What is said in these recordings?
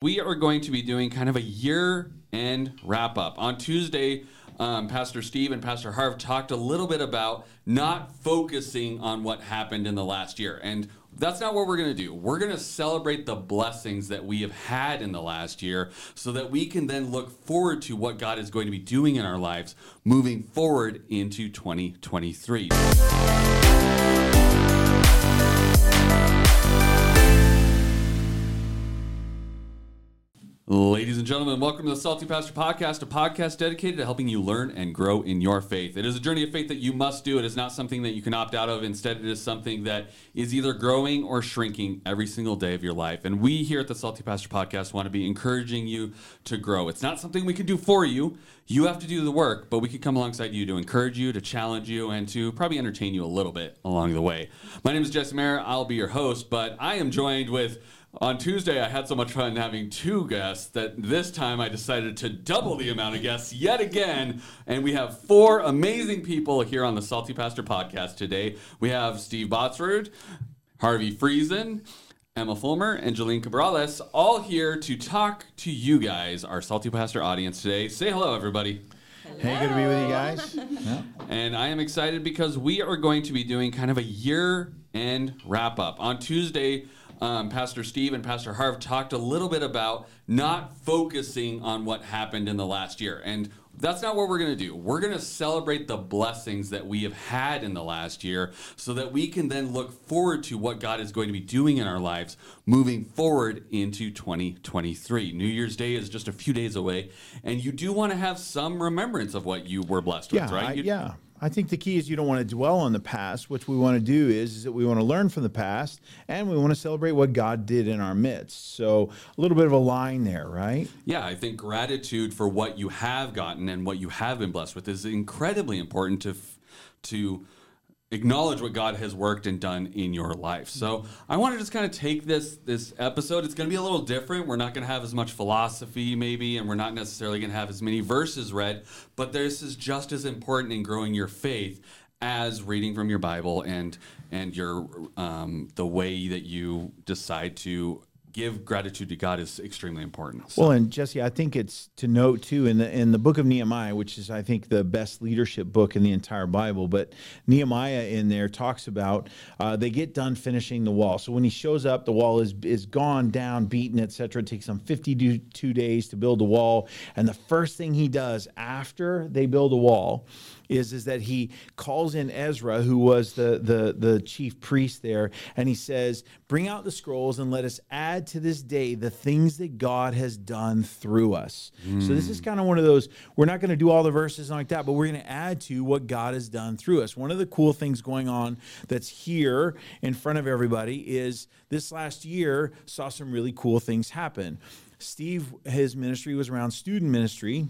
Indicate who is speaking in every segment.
Speaker 1: we are going to be doing kind of a year end wrap up. On Tuesday, um, Pastor Steve and Pastor Harv talked a little bit about not focusing on what happened in the last year. And that's not what we're going to do. We're going to celebrate the blessings that we have had in the last year so that we can then look forward to what God is going to be doing in our lives moving forward into 2023. Ladies and gentlemen, welcome to the Salty Pastor Podcast, a podcast dedicated to helping you learn and grow in your faith. It is a journey of faith that you must do. It is not something that you can opt out of. Instead, it is something that is either growing or shrinking every single day of your life. And we here at the Salty Pastor Podcast want to be encouraging you to grow. It's not something we can do for you. You have to do the work, but we can come alongside you to encourage you, to challenge you, and to probably entertain you a little bit along the way. My name is Jesse Mayer. I'll be your host, but I am joined with on Tuesday, I had so much fun having two guests that this time I decided to double the amount of guests yet again. And we have four amazing people here on the Salty Pastor podcast today. We have Steve Botsrud, Harvey Friesen, Emma Fulmer, and Jolene Cabrales, all here to talk to you guys, our Salty Pastor audience today. Say hello, everybody.
Speaker 2: Hey, good to be with you guys.
Speaker 1: Yeah. And I am excited because we are going to be doing kind of a year end wrap up. On Tuesday, um, Pastor Steve and Pastor Harv talked a little bit about not focusing on what happened in the last year. And that's not what we're going to do. We're going to celebrate the blessings that we have had in the last year so that we can then look forward to what God is going to be doing in our lives moving forward into 2023. New Year's Day is just a few days away, and you do want to have some remembrance of what you were blessed
Speaker 2: yeah,
Speaker 1: with, right?
Speaker 2: I, yeah. I think the key is you don't want to dwell on the past. What we want to do is, is that we want to learn from the past and we want to celebrate what God did in our midst. So a little bit of a line there, right?
Speaker 1: Yeah, I think gratitude for what you have gotten and what you have been blessed with is incredibly important to to acknowledge what God has worked and done in your life. So I want to just kind of take this this episode. It's going to be a little different. We're not going to have as much philosophy, maybe, and we're not necessarily going to have as many verses read. But this is just as important in growing your faith as reading from your Bible and and your um, the way that you decide to give gratitude to God is extremely important. So-
Speaker 2: Well, and Jesse, I think it's to note too in the in the book of Nehemiah, which is I think the best leadership book in the entire Bible. But Nehemiah in there talks about uh, they get done finishing the wall. So when he shows up, the wall is is gone down, beaten, etc. It takes them fifty two days to build the wall, and the first thing he does after they build a wall is is that he calls in Ezra, who was the the the chief priest there, and he says, "Bring out the scrolls and let us add to this day the things that God has done through us." So this is hmm. kind of one of those. We're not going to do all the verses like that, but we're going to add to what God has done through us. One of the cool things going on that's here in front of everybody is this last year saw some really cool things happen. Steve, his ministry was around student ministry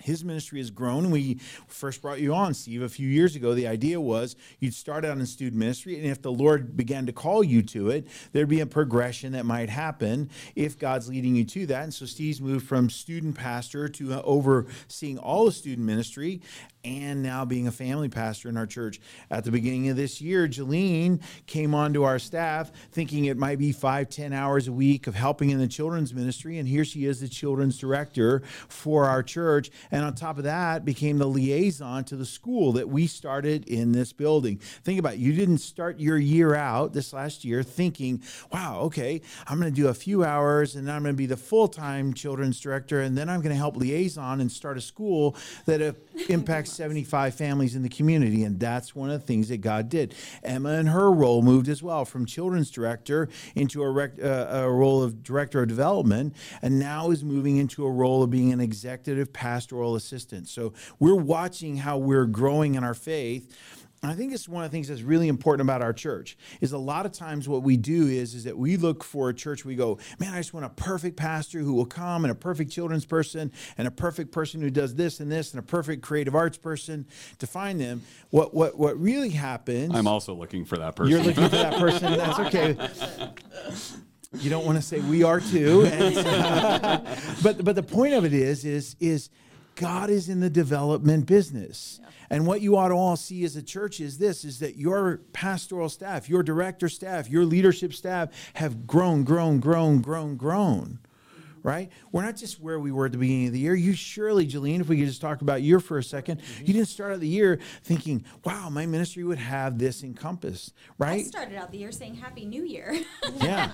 Speaker 2: his ministry has grown. We first brought you on, Steve, a few years ago. The idea was you'd start out in student ministry, and if the Lord began to call you to it, there'd be a progression that might happen if God's leading you to that. And so Steve's moved from student pastor to overseeing all the student ministry and now being a family pastor in our church. At the beginning of this year, Jolene came onto our staff thinking it might be five, ten hours a week of helping in the children's ministry. And here she is, the children's director for our church. And on top of that, became the liaison to the school that we started in this building. Think about it. You didn't start your year out this last year thinking, wow, okay, I'm going to do a few hours and I'm going to be the full time children's director. And then I'm going to help liaison and start a school that uh, impacts 75 families in the community. And that's one of the things that God did. Emma and her role moved as well from children's director into a, rec- uh, a role of director of development, and now is moving into a role of being an executive pastoral assistant. So we're watching how we're growing in our faith. And I think it's one of the things that's really important about our church is a lot of times what we do is, is that we look for a church, we go, man, I just want a perfect pastor who will come and a perfect children's person and a perfect person who does this and this and a perfect creative arts person to find them. What what what really happens
Speaker 1: I'm also looking for that person.
Speaker 2: you're looking for that person, that's okay. You don't want to say we are too. And, but but the point of it is is is God is in the development business. And what you ought to all see as a church is this is that your pastoral staff, your director staff, your leadership staff have grown, grown, grown, grown, grown. right? We're not just where we were at the beginning of the year. You surely, Jillian, if we could just talk about you for a 2nd you didn't start out the year thinking, wow, my ministry would have this encompassed, right?
Speaker 3: I started out the year saying Happy New Year.
Speaker 2: Yeah.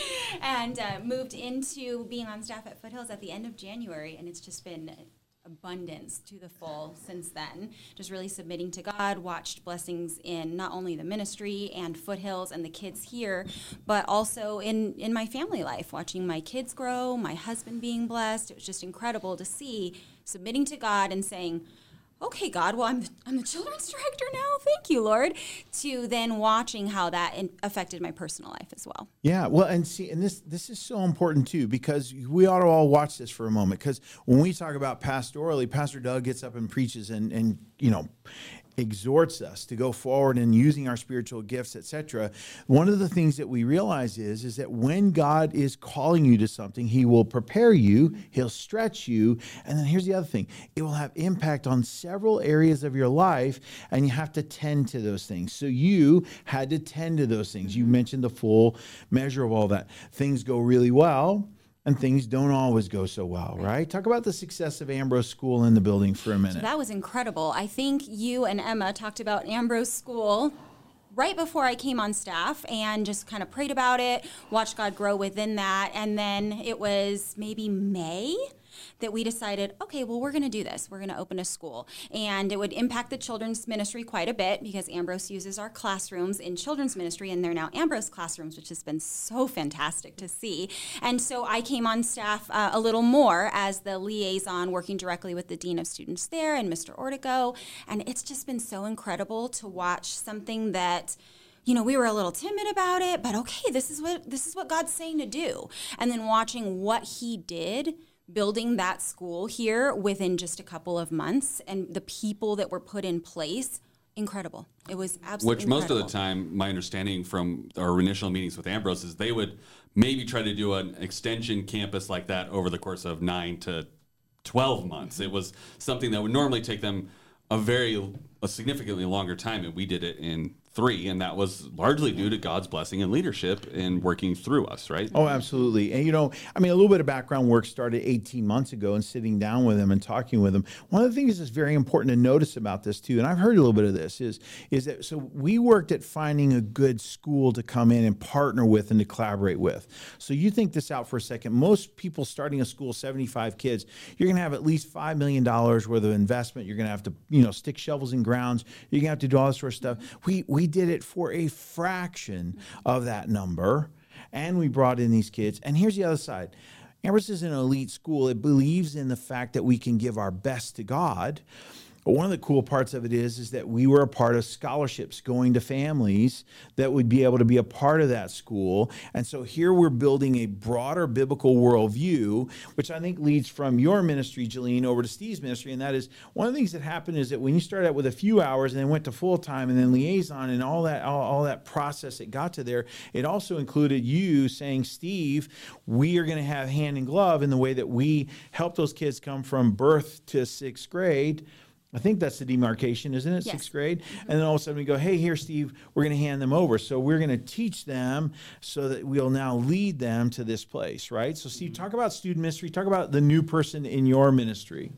Speaker 3: and uh, moved into being on staff at Foothills at the end of January, and it's just been abundance to the full since then. Just really submitting to God, watched blessings in not only the ministry and Foothills and the kids here, but also in in my family life, watching my kids grow, my husband being blessed. It was just incredible to see submitting to God and saying okay, God, well, I'm the, I'm the children's director now. Thank you, Lord. To then watching how that in, affected my personal life as well.
Speaker 2: Yeah, well, and see, and this this is so important too because we ought to all watch this for a moment because when we talk about pastorally, Pastor Doug gets up and preaches and and you know exhorts us to go forward in using our spiritual gifts etc one of the things that we realize is is that when god is calling you to something he will prepare you he'll stretch you and then here's the other thing. It will have impact on several areas of your life and you have to tend to those things. So you had to tend to those things. You mentioned the full measure of all that. Things go really well and things don't always go so well, right? Talk about the success of Ambrose School in the building for a minute.
Speaker 3: That was incredible. I think you and Emma talked about Ambrose School right before I came on staff and just kind of prayed about it, watched God grow within that. And then it was maybe May that we decided, okay, well, we're going to do this. We're going to open a school. And it would impact the children's ministry quite a bit because Ambrose uses our classrooms in children's ministry, and they're now Ambrose classrooms, which has been so fantastic to see. And so I came on staff uh, a little more as the liaison, working directly with the Dean of Students there and Mr. Ortigo. And it's just been so incredible to watch something that you know we were a little timid about it but okay this is what this is what god's saying to do and then watching what he did building that school here within just a couple of months and the people that were put in place incredible it was absolutely
Speaker 1: Which most of the time, my understanding from our initial meetings with Ambrose is they would maybe try to do an extension campus like that over the course of nine to 12 months. It was something that would normally take them a very, a significantly longer time, and we did it in three, and that was largely due to God's blessing and leadership in working through us, right?
Speaker 2: Oh, absolutely. And you know, I mean, a little bit of background work started 18 months ago and sitting down with them and talking with them. One of the things that's very important to notice about this too, and I've heard a little bit of this, is is that so we worked at finding a good school to come in and partner with and to collaborate with. So you think this out for a second. Most people starting a school, 75 kids, you're gonna have at least five million dollars worth of investment. You're gonna have to, you know, stick shovels in grounds. You're gonna have to do all this sort of stuff. We we did it for a fraction of that number and we brought in these kids. And here's the other side. Ambrose is an elite school. It believes in the fact that we can give our best to God. But one of the cool parts of it is, is that we were a part of scholarships going to families that would be able to be a part of that school. And so here we're building a broader biblical worldview, which I think leads from your ministry, Jillian, over to Steve's ministry. And that is one of the things that happened is that when you started out with a few hours and then went to full time and then liaison and all that, all, all that process that got to there, it also included you saying, Steve, we are going to have hand in glove in the way that we help those kids come from birth to sixth grade. I think that's the demarcation, isn't it?
Speaker 3: Yes.
Speaker 2: Sixth grade. Mm-hmm. And then all of a sudden we go, hey, here, Steve, we're going to hand them over. So we're going to teach them so that we'll now lead them to this place, right? So, Steve, mm-hmm. talk about student ministry. Talk about the new person in your ministry.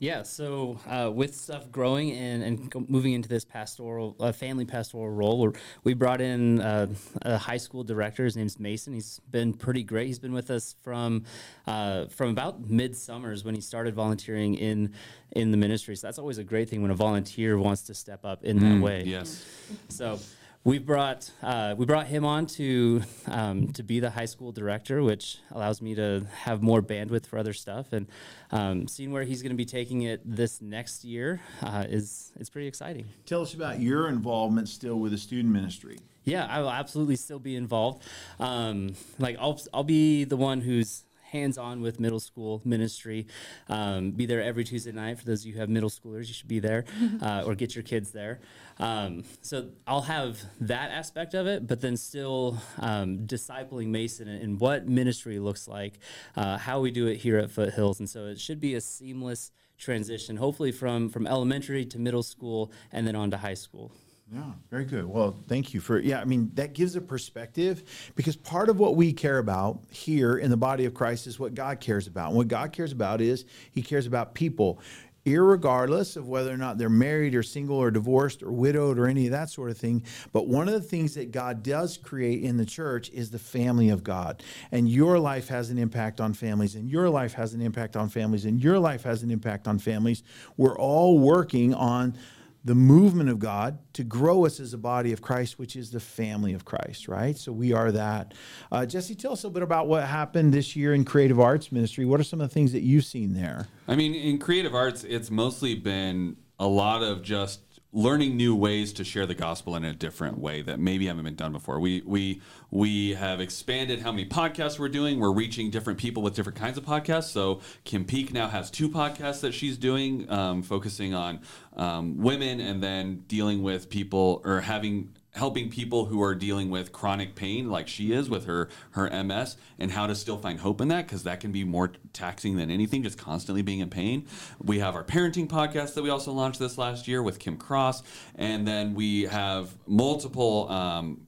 Speaker 4: Yeah, so uh, with stuff growing and, and moving into this pastoral, uh, family pastoral role, we're, brought in uh, a high school director. His name's Mason. He's been pretty great. He's been with us from uh, from about mid-summers when he started volunteering in in the ministry. So that's always a great thing when a volunteer wants to step up in that way.
Speaker 1: Yes.
Speaker 4: So we brought uh, we brought him on to um, to be the high school director, which allows me to have more bandwidth for other stuff. And um, seeing where he's going to be taking it this next year uh, is is pretty exciting.
Speaker 2: Tell us about your involvement still with the student ministry.
Speaker 4: Yeah, I will absolutely still be involved. Um, like I'll I'll be the one who's hands on with middle school ministry. Um, be there every Tuesday night for those of you who have middle schoolers. You should be there uh, or get your kids there. Um, so I'll have that aspect of it, but then still um, discipling Mason and, and what ministry looks like, uh, how we do it here at Foothills, and so it should be a seamless transition, hopefully from from elementary to middle school and then on to high school.
Speaker 2: Yeah, very good. Well, thank you for yeah. I mean, that gives a perspective because part of what we care about here in the body of Christ is what God cares about. And what God cares about is He cares about people, irregardless of whether or not they're married or single or divorced or widowed or any of that sort of thing. But one of the things that God does create in the church is the family of God. And your life has an impact on families, and your life has an impact on families, and your life has an impact on families. We're all working on the movement of God to grow us as a body of Christ, which is the family of Christ, right? So we are that. Uh, Jesse, tell us a little bit about what happened this year in creative arts ministry. What are some of the things that you've seen there?
Speaker 1: I mean, in creative arts, it's mostly been a lot of just learning new ways to share the gospel in a different way that maybe haven't been done before. We we we have expanded how many podcasts we're doing. We're reaching different people with different kinds of podcasts. So Kim Peek now has two podcasts that she's doing, um, focusing on um, women and then dealing with people or having helping people who are dealing with chronic pain like she is with her her MS and how to still find hope in that because that can be more taxing than anything just constantly being in pain. We have our parenting podcast that we also launched this last year with Kim Cross and then we have multiple um,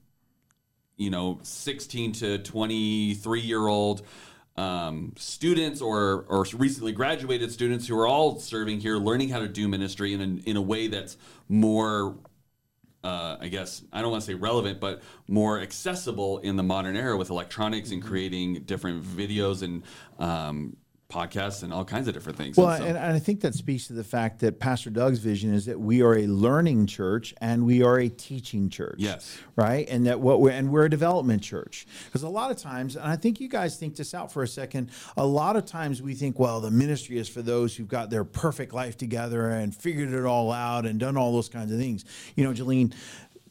Speaker 1: you know 16 to 23 year old um, students or or recently graduated students who are all serving here, learning how to do ministry in a, in a way that's more uh, I guess I don't want to say relevant, but more accessible in the modern era with electronics and creating different videos and um, podcasts and all kinds of different things.
Speaker 2: Well,
Speaker 1: and, so,
Speaker 2: and, I think that speaks to the fact that Pastor Doug's vision is that we are a learning church and we are a teaching church.
Speaker 1: Yes.
Speaker 2: Right. And that what we're and we're a development church. Because a lot of times, and I think you guys think this out for a second, a lot of times we think, well, the ministry is for those who've got their perfect life together and figured it all out and done all those kinds of things. You know, Jolene,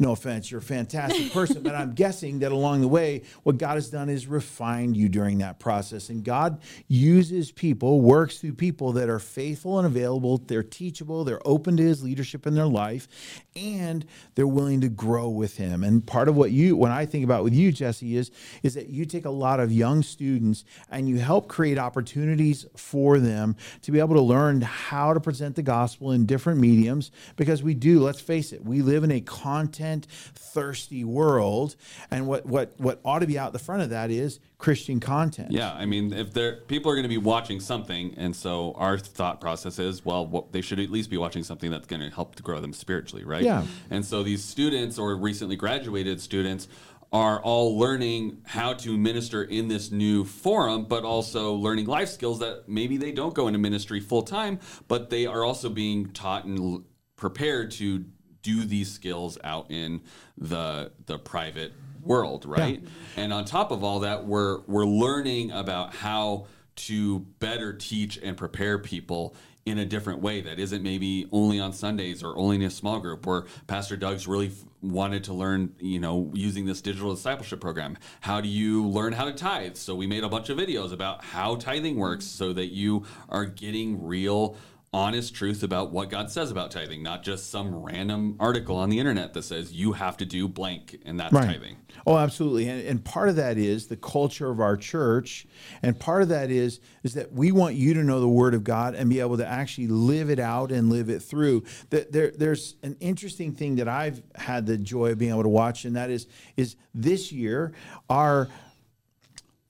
Speaker 2: no offense, you're a fantastic person, but I'm guessing that along the way, what God has done is refined you during that process. And God uses people, works through people that are faithful and available. They're teachable, they're open to his leadership in their life, and they're willing to grow with him. And part of what you, when I think about with you, Jesse, is, is that you take a lot of young students and you help create opportunities for them to be able to learn how to present the gospel in different mediums because we do, let's face it, we live in a content thirsty world. And what, what, what ought to be out the front of that is Christian content.
Speaker 1: yeah, I mean, if they're people are going to be watching something, and so our thought process is, well, what, they should at least be watching something that's going to help to grow them spiritually, right?
Speaker 2: Yeah.
Speaker 1: And so these students or recently graduated students are all learning how to minister in this new forum, but also learning life skills that maybe they don't go into ministry full time, but they are also being taught and prepared to do these skills out in the the private world, right? And on top of all that, we're we're learning about how to better teach and prepare people in a different way that isn't maybe only on Sundays or only in a small group where Pastor Doug's really f- wanted to learn, you know, using this digital discipleship program. How do you learn how to tithe? So we made a bunch of videos about how tithing works so that you are getting real honest truth about what God says about tithing, not just some random article on the internet that says you have to do blank and that's tithing.
Speaker 2: Oh, absolutely. And, and part of that is the culture of our church. And part of that is, is that we want you to know the word of God and be able to actually live it out and live it through. That there, there's an interesting thing that I've had the joy of being able to watch, and that is, is this year, our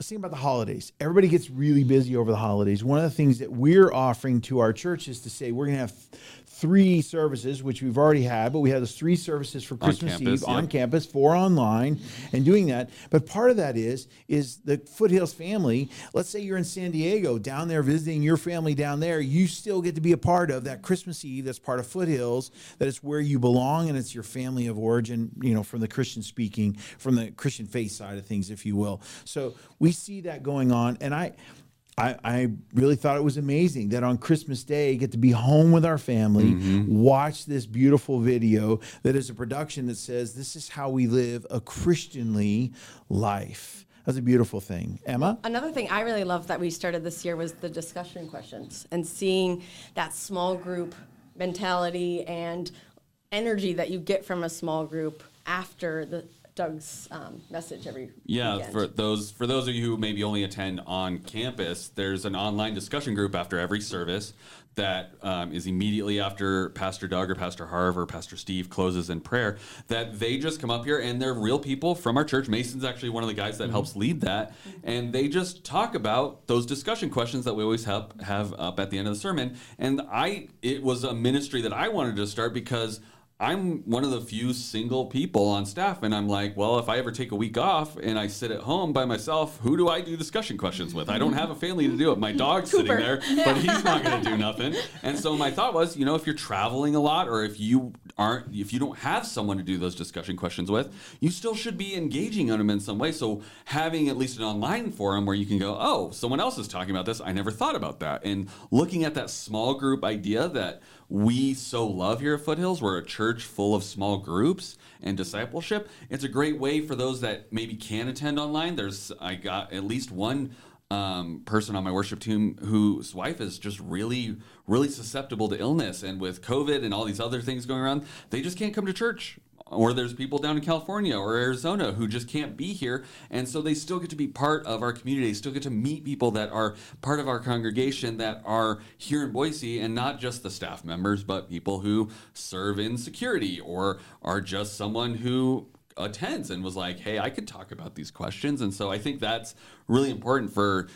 Speaker 2: let's think about the holidays. Everybody gets really busy over the holidays. One of the things that we're offering to our church is to say we're going to have three services, which we've already had, but we have those three services for Christmas
Speaker 1: campus,
Speaker 2: Eve on campus, four online, and doing that. But part of that is is the Foothills family. Let's say you're in San Diego, down there visiting your family down there. You still get to be a part of that Christmas Eve. That's part of Foothills. That it's where you belong, and it's your family of origin. You know, from the Christian speaking, from the Christian faith side of things, if you will. So we see that going on, and I. I, I really thought it was amazing that on Christmas Day, get to be home with our family, mm-hmm. watch this beautiful video that is a production that says this is how we live a Christianly life. That's a beautiful thing. Emma?
Speaker 5: Another thing I really loved that we started this year was the discussion questions and seeing that small group mentality and energy that you get from a small group after the Doug's um, message every
Speaker 1: Yeah,
Speaker 5: weekend.
Speaker 1: for those for those of you who maybe only attend on campus, there's an online discussion group after every service that um, is immediately after Pastor Doug or Pastor Harv or Pastor Steve closes in prayer. That they just come up here and they're real people from our church. Mason's actually one of the guys that helps lead that, and they just talk about those discussion questions that we always have have up at the end of the sermon. And I, it was a ministry that I wanted to start because. I'm one of the few single people on staff, and I'm like, well, if I ever take a week off and I sit at home by myself, who do I do discussion questions with? I don't have a family to do it. My dog's sitting there, but he's not going to do nothing. And so my thought was, you know, if you're traveling a lot, or if you aren't, if you don't have someone to do those discussion questions with, you still should be engaging on them in some way. So having at least an online forum where you can go, oh, someone else is talking about this. I never thought about that, and looking at that small group idea that we so love here at Foothills. We're a church full of small groups and discipleship. It's a great way for those that maybe can attend online. There's I got at least one um, person on my worship team whose wife is just really, really susceptible to illness, and with COVID and all these other things going around, they just can't come to church or there's people down in California or Arizona who just can't be here. And so they still get to be part of our community. They still get to meet people that are part of our congregation that are here in Boise and not just the staff members, but people who serve in security or are just someone who attends and was like, hey, I could talk about these questions. And so I think that's really important for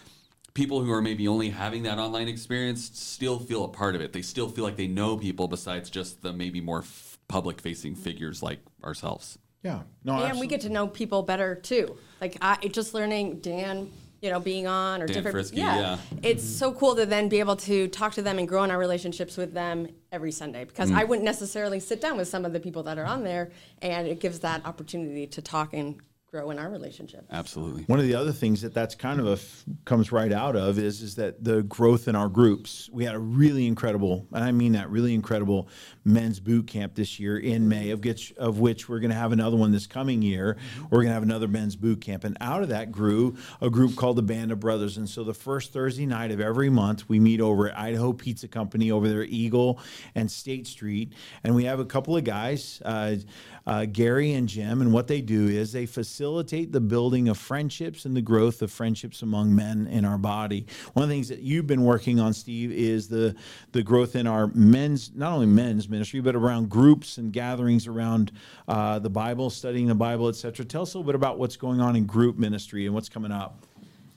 Speaker 1: people who are maybe only having that online experience still feel a part of it. They still feel like they know people besides just the maybe more public facing figures like ourselves.
Speaker 2: Yeah. No,
Speaker 5: and we get to know people better too. Like I just learning Dan, you know, being on or
Speaker 1: Dan
Speaker 5: different.
Speaker 1: Frisky, yeah.
Speaker 5: it's so cool to then be able to talk to them and grow in our relationships with them every Sunday because
Speaker 1: Mm.
Speaker 5: I wouldn't necessarily sit down with some of the people that are on there, and it gives that opportunity to talk and grow in our relationship.
Speaker 1: Absolutely.
Speaker 2: One of the other things that that's kind of a f- comes right out of is is that the growth in our groups. We had a really incredible, and I mean that really incredible men's boot camp this year in May, of which of which we're going to have another one this coming year. We're going to have another men's boot camp, and out of that grew a group called the Band of Brothers. And so the first Thursday night of every month, we meet over at Idaho Pizza Company over there, Eagle and State Street, and we have a couple of guys, uh, uh, Gary and Jim, and what they do is they facilitate the building of friendships and the growth of friendships among men in our body. One of the things that you've been working on, Steve, is the the growth in our men's, not only men's ministry, but around groups and gatherings around uh, the Bible, studying the Bible, etc. Tell us a little bit about what's going on in group ministry and what's coming up.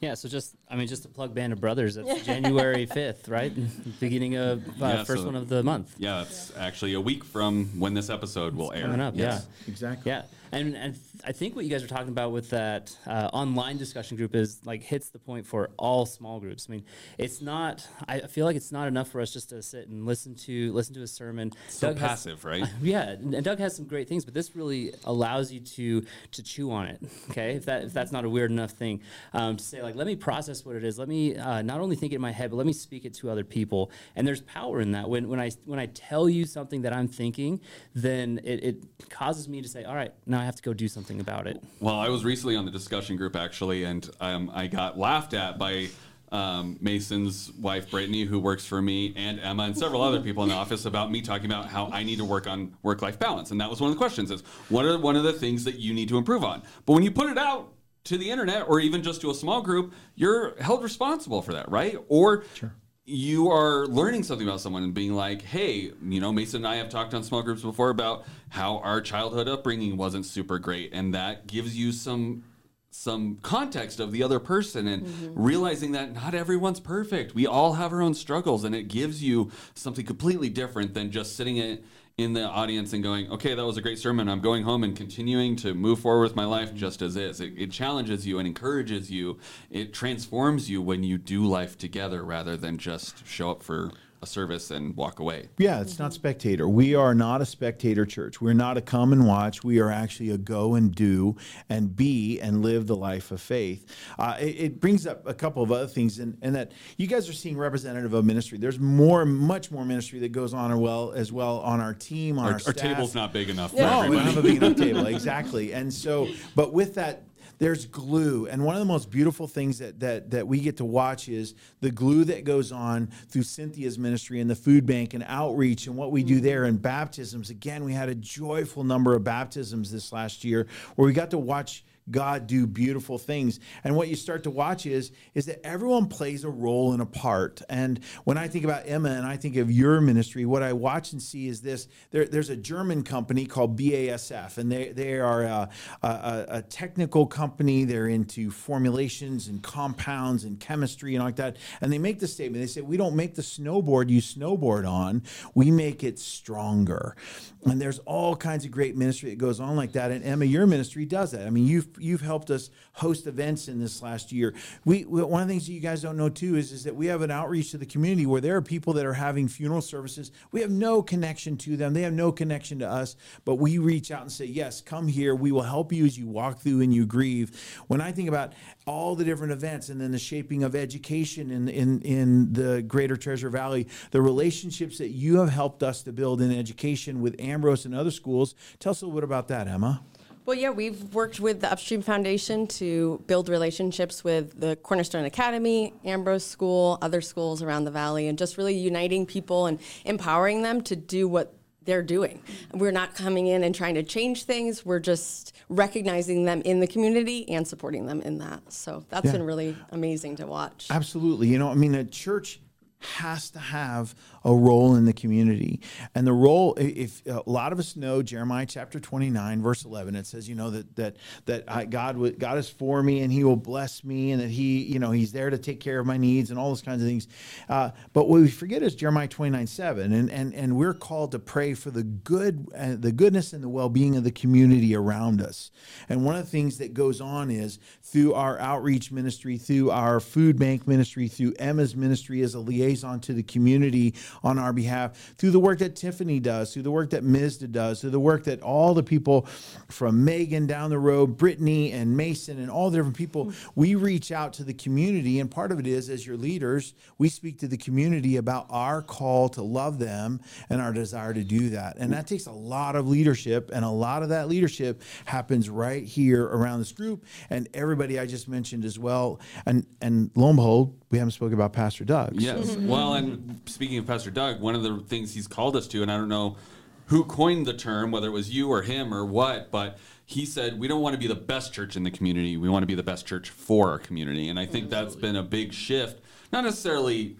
Speaker 4: Yeah, so just I mean, just to plug Band of Brothers. That's January fifth, right? Beginning of uh,
Speaker 1: Yeah,
Speaker 4: first
Speaker 1: so-
Speaker 4: one of the month.
Speaker 1: Yeah, it's actually a week from when this episode will air.
Speaker 4: Coming up,
Speaker 1: Yes.
Speaker 2: Exactly.
Speaker 4: yeah, yeah, and and I think what you guys are talking about with that uh, online discussion group is like hits the point for all small groups. I mean, it's not. I feel like it's not enough for us just to sit and listen to listen to a sermon.
Speaker 1: So
Speaker 4: Doug has-
Speaker 1: passive, right?
Speaker 4: Yeah, and and Doug has some great things, but this really allows you to to chew on it. Okay, if that if that's not a weird enough thing, um, to say like, let me process what it is. Let me uh, not only think it in my head, but let me speak it to other people. And there's power in that. When when I when I tell you something that I'm thinking, then it, it causes me to say, all right, now I have to go do something about it.
Speaker 1: Well, I was recently on the discussion group actually, and um, I got laughed at by um, Mason's wife Brittany, who works for me, and Emma, and several other people in the office about me talking about how I need to work on work-life balance, and that was one of the questions: is what are one of the things that you need to improve on? But when you put it out to the internet or even just to a small group, you're held responsible for that, right? Or you are learning something about someone and being like, hey, you know, Mason and I have talked on small groups before about how our childhood upbringing wasn't super great, and that gives you some some context of the other person and mm-hmm. realizing that not everyone's perfect. We all have our own struggles, and it gives you something completely different than just sitting in, in the audience and going, okay, that was a great sermon. I'm going home and continuing to move forward with my life just as is. It, it challenges you and encourages you. It transforms you when you do life together rather than just show up for a service and walk away.
Speaker 2: Yeah, it's not spectator. We are not a spectator church. We're not a come and watch. We are actually a go and do and be and live the life of faith. Uh, it, it brings up a couple of other things, and, and that you guys are seeing representative of ministry. There's more, much more ministry that goes on as well as well on our team, on our,
Speaker 1: Our, our table's not big enough for
Speaker 2: No, we don't have a big enough table. Exactly. And so, but with that, there's glue. And one of the most beautiful things that, that, that we get to watch is the glue that goes on through Cynthia's ministry and the food bank and outreach and what we do there and baptisms. Again, we had a joyful number of baptisms this last year where we got to watch God do beautiful things. And what you start to watch is is that everyone plays a role and a part. And when I think about Emma and I think of your ministry, what I watch and see is this: there, there's a German company called BASF, and they they are a, a, a, technical company. They're into formulations and compounds and chemistry and like that. And they make the statement: they say, "We don't make the snowboard you snowboard on; we make it stronger." And there's all kinds of great ministry that goes on like that. And Emma, your ministry does that. I mean, you've you've helped us host events in this last year. We one of the things that you guys don't know too is is that we have an outreach to the community where there are people that are having funeral services. We have no connection to them. They have no connection to us, but we reach out and say, "Yes, come here. We will help you as you walk through and you grieve." When I think about all the different events and then the shaping of education in in in the Greater Treasure Valley, the relationships that you have helped us to build in education with Ambrose and other schools. Tell us a little bit about that, Emma.
Speaker 5: Well, yeah, we've worked with the Upstream Foundation to build relationships with the Cornerstone Academy, Ambrose School, other schools around the valley, and just really uniting people and empowering them to do what they're doing. We're not coming in and trying to change things. We're just recognizing them in the community and supporting them in that. So that's yeah. been really amazing to watch.
Speaker 2: Absolutely. You know, I mean, a church has to have a role in the community. And the role, if a lot of us know Jeremiah chapter 29, verse 11, it says, you know, that, that, that I, God, God is for me and he will bless me and that he, you know, he's there to take care of my needs and all those kinds of things. Uh, but what we forget is Jeremiah 29, 7. And, and, and we're called to pray for the good, uh, the goodness and the well-being of the community around us. And one of the things that goes on is through our outreach ministry, through our food bank ministry, through Emma's ministry as a liaison to the community, on our behalf through the work that Tiffany does, through the work that Mizda does, through the work that all the people from Megan down the road, Brittany and Mason and all the different people, we reach out to the community. And part of it is, as your leaders, we speak to the community about our call to love them and our desire to do that. And that takes a lot of leadership, and a lot of that leadership happens right here around this group. And everybody I just mentioned as well. And and lo and behold, we haven't spoken about Pastor Doug.
Speaker 1: Yes. Mm-hmm. well, and speaking of Pastor Doug, one of the things he's called us to, and I don't know who coined the term, whether it was you or him or what, but he said we don't want to be the best church in the community. We want to be the best church for our community, and I think Absolutely. that's been a big shift. Not necessarily.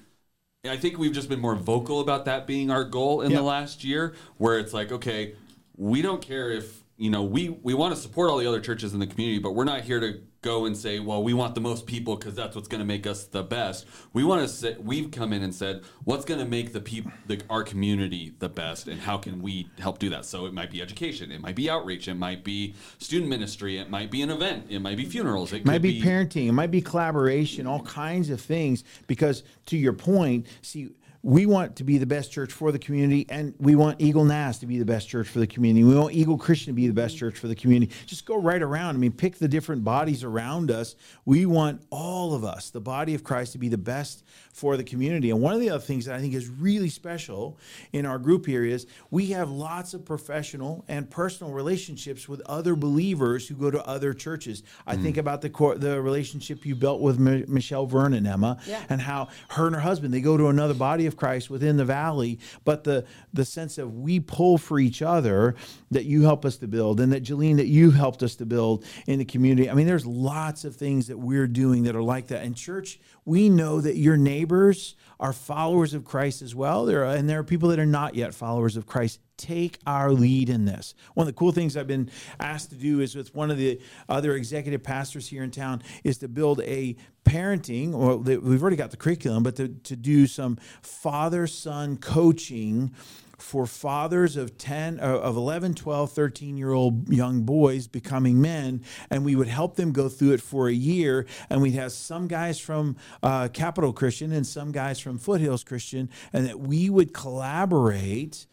Speaker 1: I think we've just been more vocal about that being our goal in yep. the last year, where it's like, okay, we don't care if you know we we want to support all the other churches in the community, but we're not here to go and say, well, we want the most people because that's what's going to make us the best. We want to say we've come in and said, what's going to make the people, our community, the best, and how can we help do that? So it might be education, it might be outreach, it might be student ministry, it might be an event, it might be funerals, it
Speaker 2: might be, be parenting, it might be collaboration, all kinds of things. Because to your point, see we want to be the best church for the community, and we want Eagle Nass to be the best church for the community. We want Eagle Christian to be the best church for the community. Just go right around. I mean, pick the different bodies around us. We want all of us, the body of Christ, to be the best for the community. And one of the other things that I think is really special in our group here is we have lots of professional and personal relationships with other believers who go to other churches. I mm. think about the the relationship you built with M- Michelle Vernon, Emma, yeah. and how her and her husband they go to another body of Christ within the valley, but the the sense of we pull for each other that you help us to build, and that Jolene that you helped us to build in the community. I mean, there's lots of things that we're doing that are like that. In church, we know that your neighbors are followers of Christ as well. There are, and there are people that are not yet followers of Christ. Take our lead in this. One of the cool things I've been asked to do is with one of the other executive pastors here in town is to build a parenting, or we've already got the curriculum, but to, to do some father son coaching for fathers of 10 uh, of 11 12 13 year old young boys becoming men and we would help them go through it for a year and we'd have some guys from uh, capital christian and some guys from foothills christian and that we would collaborate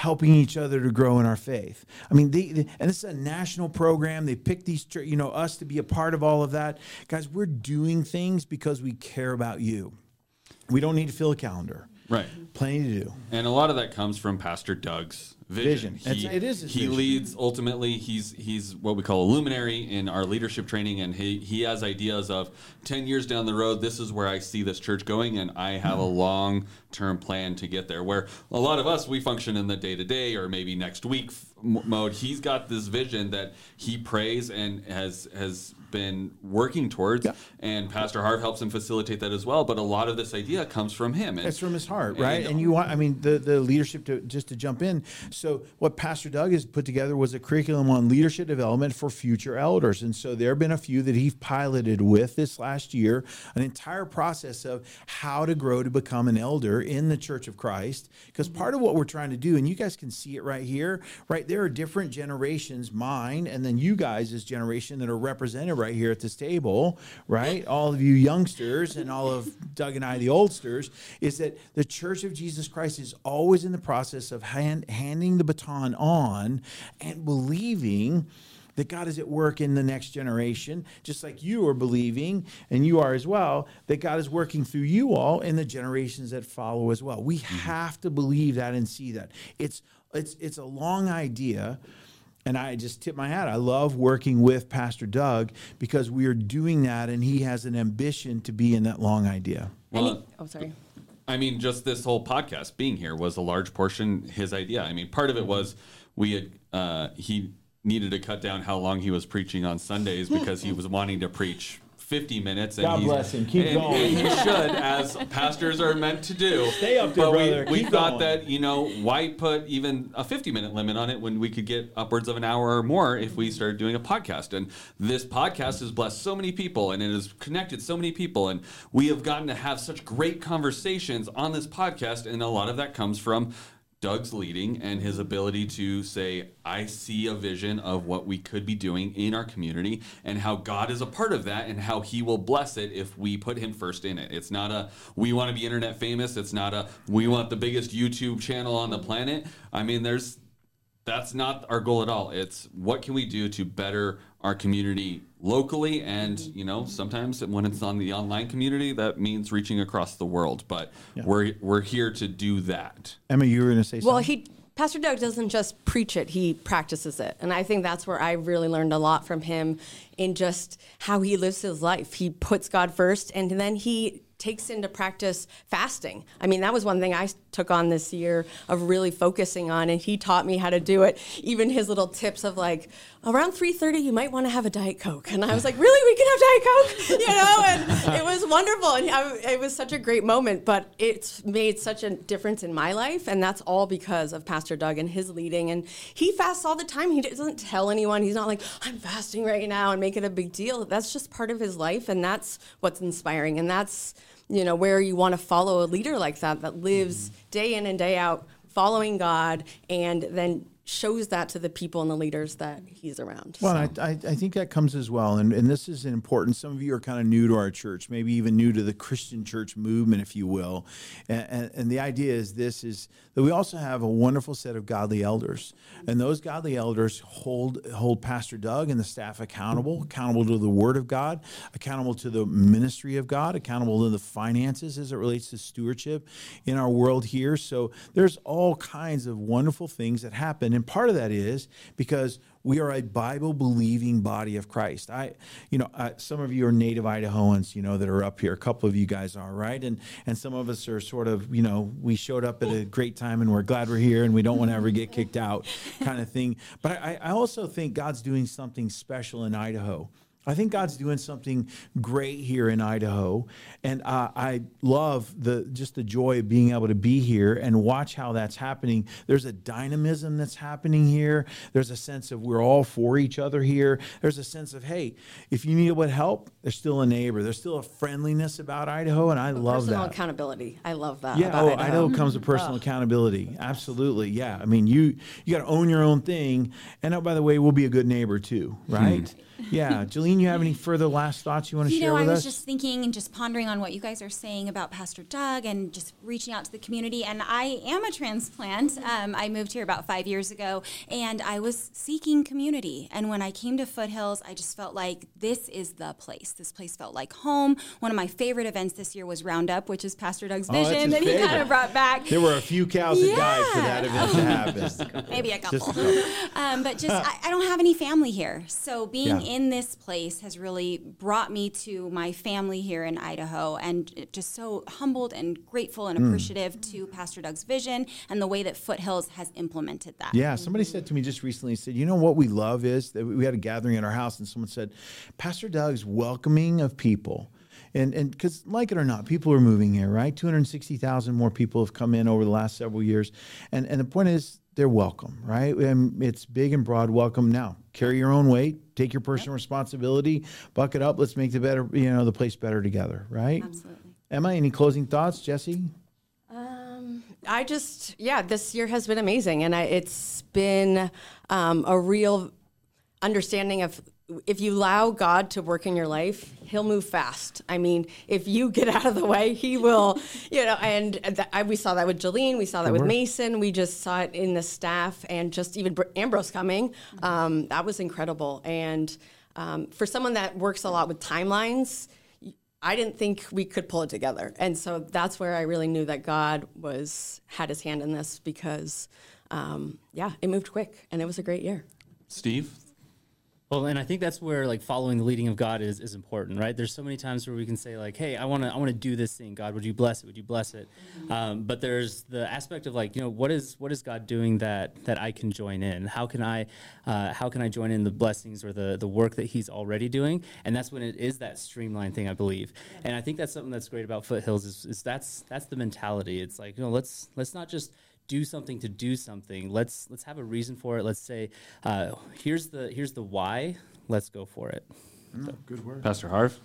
Speaker 2: helping each other to grow in our faith. I mean, they, they, and this is a national program. They pick these, you know, us to be a part of all of that. Guys, we're doing things because we care about you. We don't need to fill a calendar.
Speaker 1: Right.
Speaker 2: Plenty to do.
Speaker 1: And a lot of that comes from Pastor Doug's vision.
Speaker 2: Vision.
Speaker 1: He,
Speaker 2: it is his
Speaker 1: he
Speaker 2: vision.
Speaker 1: leads ultimately. He's he's what we call a luminary in our leadership training, and he he has ideas of ten years down the road. This is where I see this church going, and I have a hmm. long term plan to get there. Where a lot of us we function in the day to day or maybe next week mode. He's got this vision that he prays and has has been working towards,
Speaker 2: Yeah.
Speaker 1: and Pastor Harv helps him facilitate that as well. But a lot of this idea comes from him. And,
Speaker 2: It's from his heart,
Speaker 1: and-
Speaker 2: right? And you want, I mean, the, the leadership to just to jump in. So, what Pastor Doug has put together was a curriculum on leadership development for future elders. And so, there have been a few that he's piloted with this last year, an entire process of how to grow to become an elder in the Church of Christ. Because mm-hmm. part of what we're trying to do, and you guys can see it right here, right? There are different generations, mine, and then you guys as generation that are represented right here at this table, right? All of you youngsters and all of Doug and I, the oldsters, is that the Church of Jesus Christ is always in the process of hand, handing the baton on and believing that God is at work in the next generation, just like you are believing, and you are as well, that God is working through you all in the generations that follow as well. We mm-hmm. have to believe that and see that. It's it's it's a long idea. And I just tip my hat. I love working with Pastor Doug because we are doing that, and he has an ambition to be in that long idea.
Speaker 5: Any-
Speaker 1: Well,
Speaker 5: oh, sorry.
Speaker 1: I mean, just this whole podcast being here was a large portion his idea. I mean, part of it was we had uh, he needed to cut down how long he was preaching on Sundays because he was wanting to preach. 50 minutes. And
Speaker 2: God
Speaker 1: he's-
Speaker 2: bless him. Keep
Speaker 1: and-
Speaker 2: going.
Speaker 1: And he should, as pastors are meant to do.
Speaker 2: Stay up there,
Speaker 1: but
Speaker 2: brother.
Speaker 1: We, we thought
Speaker 2: going.
Speaker 1: that, you know, why put even a 50 minute limit on it when we could get upwards of an hour or more if we started doing a podcast? And this podcast has blessed so many people and it has connected so many people. And we have gotten to have such great conversations on this podcast. And a lot of that comes from Doug's leading and his ability to say, I see a vision of what we could be doing in our community and how God is a part of that and how he will bless it if we put him first in it. It's not a we want to be internet famous. It's not a we want the biggest YouTube channel on the planet. I mean, there's that's not our goal at all. It's what can we do to better our community locally and you know sometimes when it's on the online community that means reaching across the world but we're we're here to do that
Speaker 2: Emma, you were going to say
Speaker 5: Well,
Speaker 2: something?
Speaker 5: he Pastor Doug doesn't just preach it; he practices it, and I think that's where I really learned a lot from him in just how he lives his life. He puts God first, and then he takes into practice fasting. I mean, that was one thing I took on this year of really focusing on, and he taught me how to do it. Even his little tips of like around 3:30, you might want to have a diet coke, and I was like, really, we can have diet coke, you know? And it was wonderful, and I, it was such a great moment. But it's made such a difference in my life, and that's all because of Pastor Doug and his leading. And he fasts all the time. He doesn't tell anyone. He's not like I'm fasting right now and make it a big deal. That's just part of his life, and that's what's inspiring, and that's you know where you want to follow a leader like that that lives mm-hmm. day in and day out following God and then shows that to the people and the leaders that he's around.
Speaker 2: Well,
Speaker 5: So-
Speaker 2: I, I, I think that comes as well. And, and this is important. Some of you are kind of new to our church, maybe even new to the Christian church movement, if you will. And, and, and the idea is this is that we also have a wonderful set of godly elders. And those godly elders hold, hold Pastor Doug and the staff accountable, accountable to the Word of God, accountable to the ministry of God, accountable to the finances as it relates to stewardship in our world here. So there's all kinds of wonderful things that happen. And then part of that is because we are a Bible believing body of Christ. I, you know, uh, some of you are native Idahoans, you know, that are up here. A couple of you guys are, right? And and some of us are sort of, you know, we showed up at a great time and we're glad we're here and we don't want to ever get kicked out, kind of thing. But I, I also think God's doing something special in Idaho. I think God's doing something great here in Idaho, and uh, I love the just the joy of being able to be here and watch how that's happening. There's a dynamism that's happening here. There's a sense of we're all for each other here. There's a sense of hey, if you need a little help, there's still a neighbor. There's still a friendliness about Idaho, and I love
Speaker 5: personal
Speaker 2: that.
Speaker 5: accountability. I love that.
Speaker 2: Yeah,
Speaker 5: about
Speaker 2: oh,
Speaker 5: Idaho.
Speaker 2: Idaho comes with personal accountability. Absolutely, yeah. I mean, you you got to own your own thing, and oh, by the way, we'll be a good neighbor too, right? Yeah, Jolene, you have any further last thoughts you want to share?
Speaker 3: You
Speaker 2: share
Speaker 3: know, I was
Speaker 2: us?
Speaker 3: just thinking and just pondering on what you guys are saying about Pastor Doug and just reaching out to the community. And I am a transplant. Um, I moved here about five years ago, and I was seeking community. And when I came to Foothills, I just felt like this is the place. This place felt like home. One of my favorite events this year was Roundup, which is Pastor Doug's
Speaker 2: Oh,
Speaker 3: vision that he kind of brought back.
Speaker 2: there were a few cows that died for that event to happen.
Speaker 3: Maybe a couple.
Speaker 2: Just a couple.
Speaker 3: Um, but just, I, I don't have any family here. So being
Speaker 2: Yeah.
Speaker 3: in this place has really brought me to my family here in Idaho and just so humbled and grateful and
Speaker 2: Hmm.
Speaker 3: appreciative to Pastor Doug's vision and the way that Foothills has implemented that.
Speaker 2: Yeah, somebody said to me just recently, said, you know what we love is that we had a gathering at our house, and someone said, Pastor Doug's welcoming of people. And and because like it or not, people are moving here, right? Two hundred sixty thousand more people have come in over the last several years, and and the point is they're welcome, right? And it's big and broad welcome. Now carry your own weight, take your personal responsibility, buck it up. Let's make the better, you know, the place better together, right?
Speaker 3: Absolutely.
Speaker 2: Emma, any closing thoughts, Jesse?
Speaker 5: Um, I just, yeah, this year has been amazing. And I, it's been um, a real understanding of if you allow God to work in your life, He'll move fast. I mean, if you get out of the way, He will, you know, and th- I, we saw that with Jolene, we saw that with. Mason, we just saw it in the staff, and just even Br- Ambrose coming. Um, that was incredible. And um, for someone that works a lot with timelines, I didn't think we could pull it together. And so that's where I really knew that God was had his hand in this because um, yeah, it moved quick and it was a great year.
Speaker 1: Steve?
Speaker 4: Well, and I think that's where like following the leading of God is is important, right? There's so many times where we can say like, "Hey, I want to I want to do this thing. God, would you bless it? Would you bless it?" Um, but there's the aspect of like, you know, what is what is God doing that that I can join in? How can I uh, how can I join in the blessings or the the work that He's already doing? And that's when it is that streamlined thing, I believe. And I think that's something that's great about Foothills is, is that's that's the mentality. It's like, you know, let's let's not just do something to do something. Let's let's have a reason for it. Let's say, uh, here's the here's the why. Let's go for it.
Speaker 2: Good word.
Speaker 1: Pastor Harv?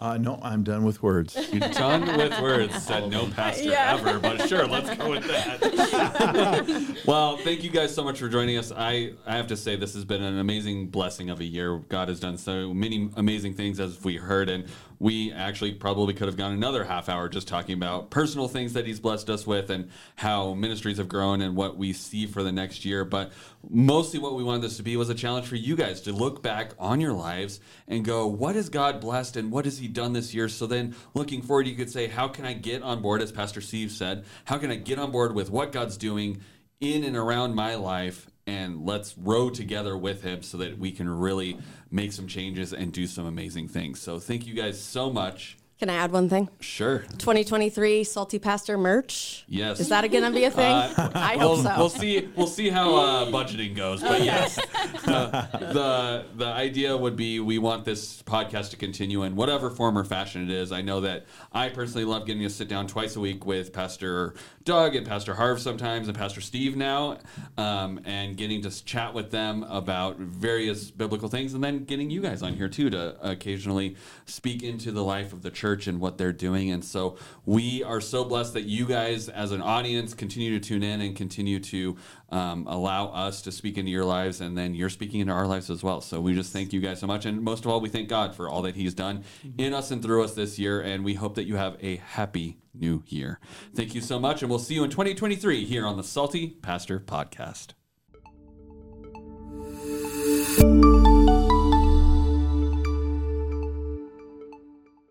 Speaker 2: Uh, no, I'm done with words.
Speaker 1: You're done with words. Said no pastor ever, but sure, let's go with that. well, thank you guys so much for joining us. I, I have to say, this has been an amazing blessing of a year. God has done so many amazing things, as we heard, and we actually probably could have gone another half hour just talking about personal things that He's blessed us with and how ministries have grown and what we see for the next year. But mostly, what we wanted this to be was a challenge for you guys to look back on your lives and go, what has God blessed and what has He done this year? So then, looking forward, you could say, how can I get on board, as Pastor Steve said, how can I get on board with what God's doing in and around my life? And let's row together with him so that we can really make some changes and do some amazing things. So, thank you guys so much.
Speaker 5: Can I add one thing?
Speaker 1: Sure.
Speaker 5: 2023 Salty Pastor merch.
Speaker 1: Yes.
Speaker 5: Is that going to be a thing?
Speaker 1: Uh,
Speaker 5: I
Speaker 1: we'll,
Speaker 5: hope so.
Speaker 1: we'll see. We'll see how uh, budgeting goes. But yes, Uh, the the idea would be we want this podcast to continue in whatever form or fashion it is. I know that I personally love getting to sit down twice a week with Pastor Doug and Pastor Harv sometimes and Pastor Steve now, um, and getting to chat with them about various biblical things, and then getting you guys on here too to occasionally speak into the life of the church and what they're doing. And so we are so blessed that you guys, as an audience, continue to tune in and continue to um, allow us to speak into your lives, and then you're speaking into our lives as well. So we just thank you guys so much, and most of all, we thank God for all that He's done in us and through us this year, and we hope that you have a happy new year. Thank you so much, and we'll see you in 2023 here on the Salty Pastor Podcast.